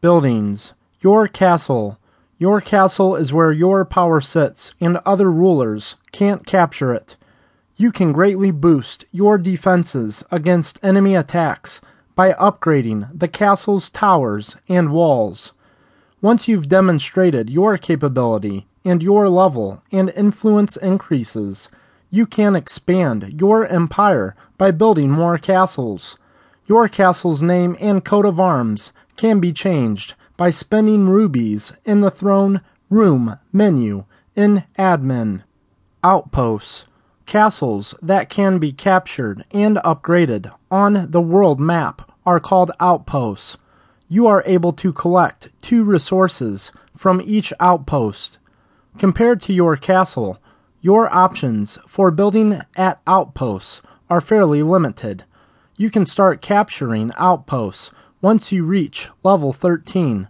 Buildings. Your castle. Your castle is where your power sits, and other rulers can't capture it. You can greatly boost your defenses against enemy attacks by upgrading the castle's towers and walls. Once you've demonstrated your capability and your level and influence increases, you can expand your empire by building more castles. Your castle's name and coat of arms can be changed by spending rubies in the throne room menu in admin. Outposts. Castles that can be captured and upgraded on the world map are called outposts. You are able to collect two resources from each outpost. Compared to your castle, your options for building at outposts are fairly limited. You can start capturing outposts once you reach level 13